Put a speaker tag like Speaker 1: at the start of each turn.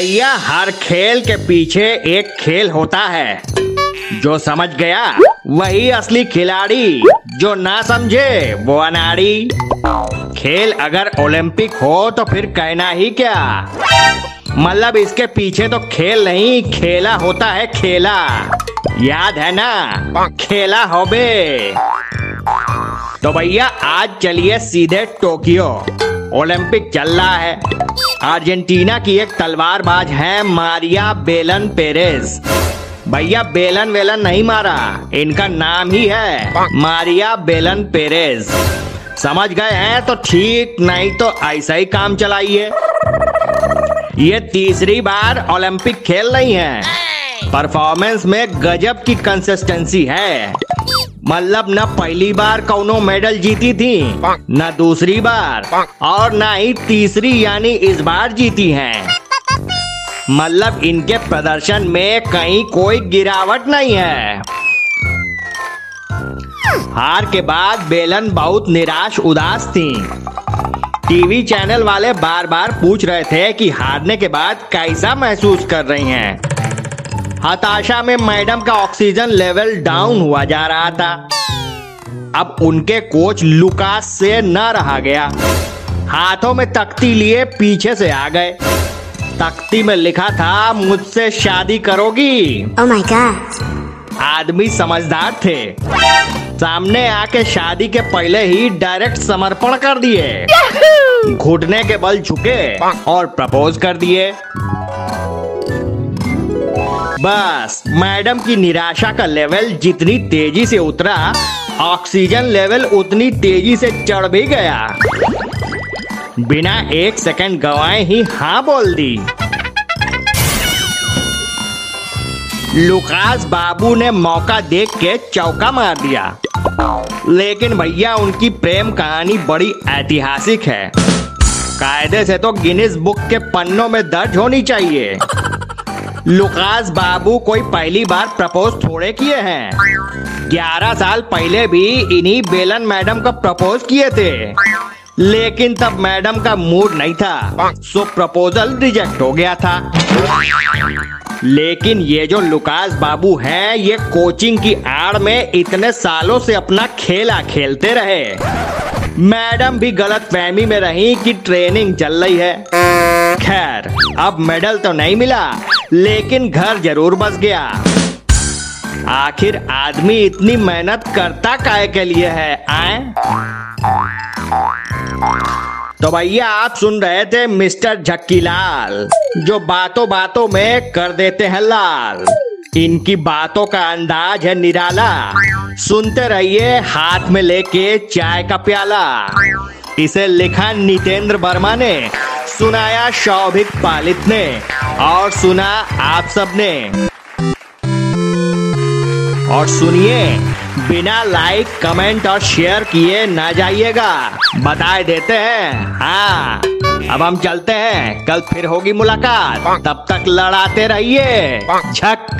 Speaker 1: भैया, हर खेल के पीछे एक खेल होता है। जो समझ गया, वही असली खिलाड़ी। जो ना समझे, वो अनाड़ी। खेल अगर ओलंपिक हो तो फिर कहना ही क्या? मतलब इसके पीछे तो खेल नहीं, खेला होता है खेला। याद है ना? खेला हो बे तो भैया, आज चलिए सीधे टोक्यो। ओलंपिक चल रहा है। अर्जेंटीना की एक तलवारबाज है मारिया बेलन पेरेस भैया बेलन वेलन नहीं मारा। इनका नाम ही है मारिया बेलन पेरेज। समझ गए हैं? तो ठीक नहीं तो ऐसा ही काम चलाइए। ये तीसरी बार ओलंपिक खेल रही हैं। परफॉर्मेंस में गजब की कंसिस्टेंसी है। मतलब न पहली बार कौनो मेडल जीती थी, न दूसरी बार, और न ही तीसरी यानी इस बार जीती हैं। मतलब इनके प्रदर्शन में कहीं कोई गिरावट नहीं है। हार के बाद बेलन बहुत निराश, उदास थी। टीवी चैनल वाले बार बार पूछ रहे थे कि हारने के बाद कैसा महसूस कर रही हैं। हताशा में मैडम का ऑक्सीजन लेवल डाउन हुआ जा रहा था। अब उनके कोच लुकास से न रहा गया। हाथों में तख्ती लिए पीछे से आ गए। तख्ती में लिखा था मुझसे शादी करोगी।
Speaker 2: Oh my god.
Speaker 1: आदमी समझदार थे। सामने आके शादी के पहले ही डायरेक्ट समर्पण कर दिए। घुटने के बल झुके और प्रपोज कर दिए। बस, मैडम की निराशा का लेवल जितनी तेज़ी से उतरा, ऑक्सीजन लेवल उतनी तेज़ी से चढ़ भी गया। बिना एक सेकंड गवाए ही हाँ बोल दी। लुकास बाबू ने मौका देख के चौका मार दिया। लेकिन भैया, उनकी प्रेम कहानी बड़ी ऐतिहासिक है। कायदे से तो गिनीज बुक के पन्नों में दर्ज होनी चाहिए। लुकास बाबू कोई पहली बार प्रपोज थोड़े किए हैं। ग्यारह साल पहले भी इन्हीं बेलन मैडम को प्रपोज किए थे। लेकिन तब मैडम का मूड नहीं था। सो प्रपोजल रिजेक्ट हो गया था। लेकिन ये जो लुकास बाबू हैं, ये कोचिंग की आड़ में इतने सालों से अपना खेला खेलते रहे। मैडम भी गलत फहमी में रही कि ट्रेनिंग चल रही है। खैर, अब मेडल तो नहीं मिला। लेकिन घर ज़रूर बस गया। आखिर आदमी इतनी मेहनत करता काय के लिए है, आए? तो भैया, आप सुन रहे थे मिस्टर झक्कीलाल, जो बातों बातों में कर देते हैं लाल। इनकी बातों का अंदाज है निराला। सुनते रहिए हाथ में लेके चाय का प्याला। इसे लिखा नितेंद्र वर्मा ने। सुनाया शौभिक पालित ने और सुना आप सबने और सुनिए बिना लाइक कमेंट और शेयर किए ना जाइएगा। बताए देते हैं। हाँ अब हम चलते हैं। कल फिर होगी मुलाकात। तब तक लड़ाते रहिए। झक